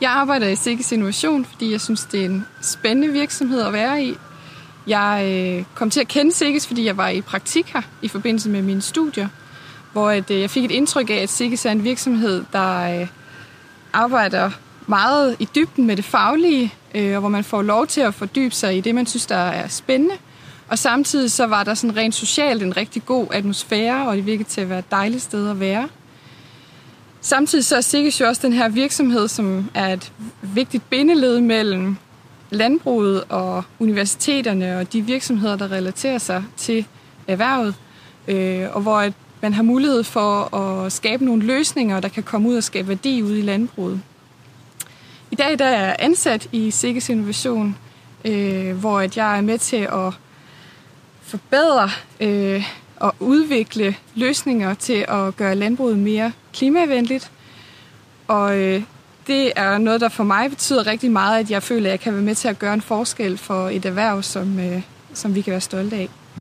Jeg arbejder i Sikkes Innovation, fordi jeg synes, det er en spændende virksomhed at være i. Jeg øh, kom til at kende Sikkes, fordi jeg var i praktik her i forbindelse med mine studier, hvor at, øh, jeg fik et indtryk af, at Sikkes er en virksomhed, der øh, arbejder meget i dybden med det faglige, øh, og hvor man får lov til at fordybe sig i det, man synes, der er spændende. Og samtidig så var der sådan rent socialt en rigtig god atmosfære, og det virkede til at være et dejligt sted at være. Samtidig så er Sikkes jo også den her virksomhed, som er et vigtigt bindeled mellem landbruget og universiteterne og de virksomheder, der relaterer sig til erhvervet, øh, og hvor man har mulighed for at skabe nogle løsninger, der kan komme ud og skabe værdi ude i landbruget. I dag der er jeg ansat i Sikkes Innovation, øh, hvor at jeg er med til at forbedre øh, og udvikle løsninger til at gøre landbruget mere klimavenligt. Og øh, det er noget, der for mig betyder rigtig meget, at jeg føler, at jeg kan være med til at gøre en forskel for et erhverv, som, øh, som vi kan være stolte af.